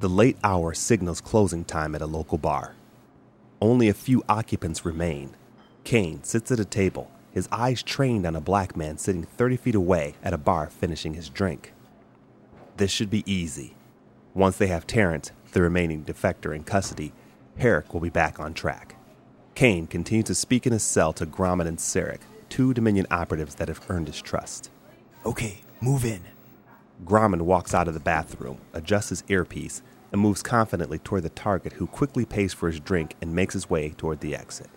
The late hour signals closing time at a local bar. Only a few occupants remain. Kane sits at a table, his eyes trained on a black man sitting 30 feet away at a bar finishing his drink. This should be easy. Once they have Terrence, the remaining defector, in custody, Herrick will be back on track. Kane continues to speak in his cell to Gromit and Sarek, two Dominion operatives that have earned his trust. Okay, move in. Gromit walks out of the bathroom, adjusts his earpiece, and moves confidently toward the target, who quickly pays for his drink and makes his way toward the exit.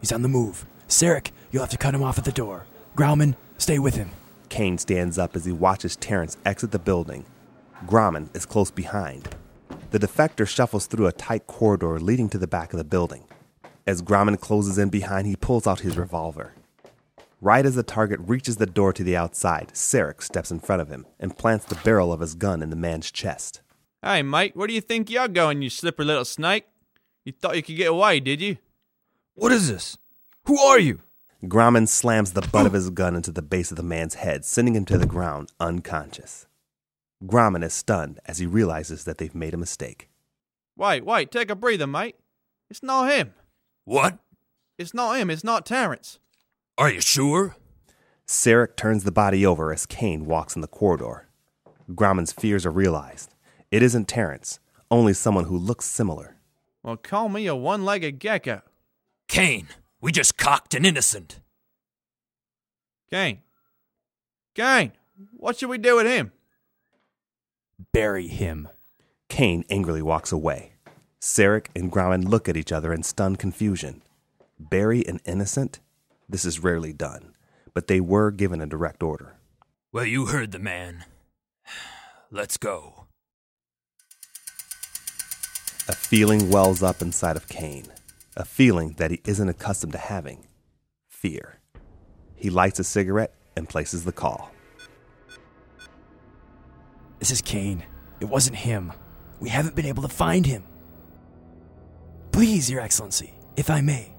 He's on the move. Sarek, you'll have to cut him off at the door. Grauman, stay with him. Kane stands up as he watches Terrence exit the building. Gromit is close behind. The defector shuffles through a tight corridor leading to the back of the building. As Gromit closes in behind, he pulls out his revolver. Right as the target reaches the door to the outside, Sarek steps in front of him and plants the barrel of his gun in the man's chest. Hey, mate, where do you think you're going, you slippery little snake? You thought you could get away, did you? What is this? Who are you? Gromit slams the butt of his gun into the base of the man's head, sending him to the ground unconscious. Gromit is stunned as he realizes that they've made a mistake. Wait, wait, take a breather, mate. It's not him. What? It's not him. It's not Terrence. Are you sure? Sarek turns the body over as Kane walks in the corridor. Gromit's fears are realized. It isn't Terrence, only someone who looks similar. Well, call me a one legged gecko. Kane, we just cocked an innocent. Kane. Kane, what should we do with him? Bury him. Kane angrily walks away. Sarek and Gromit look at each other in stunned confusion. Bury an innocent? This is rarely done, but they were given a direct order. Well, you heard the man. Let's go. A feeling wells up inside of Kane, a feeling that he isn't accustomed to having fear. He lights a cigarette and places the call. This is Kane. It wasn't him. We haven't been able to find him. Please, Your Excellency, if I may,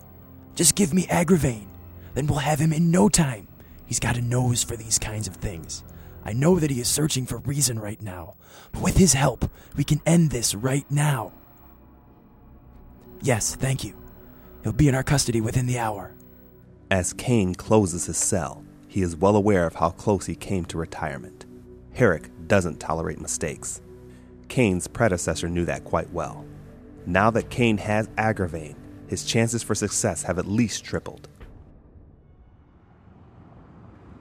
just give me Agravane. Then we'll have him in no time. He's got a nose for these kinds of things. I know that he is searching for Rezin right now, but with his help, we can end this right now. Yes, thank you. He'll be in our custody within the hour. As Kane closes his cell, he is well aware of how close he came to retirement. Herrick doesn't tolerate mistakes. Kane's predecessor knew that quite well. Now that Kane has Agravane, his chances for success have at least tripled.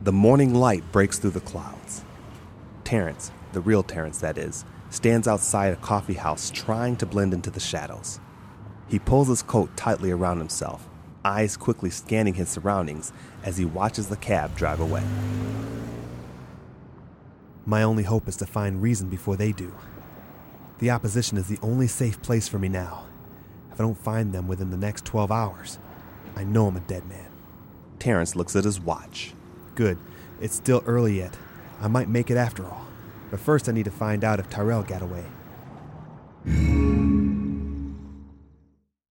The morning light breaks through the clouds. Terrence, the real Terrence that is, stands outside a coffee house trying to blend into the shadows. He pulls his coat tightly around himself, eyes quickly scanning his surroundings as he watches the cab drive away. My only hope is to find Rezin before they do. The opposition is the only safe place for me now. If I don't find them within the next 12 hours, I know I'm a dead man. Terrence looks at his watch. Good. It's still early yet. I might make it after all. But first, I need to find out if Tyrell got away.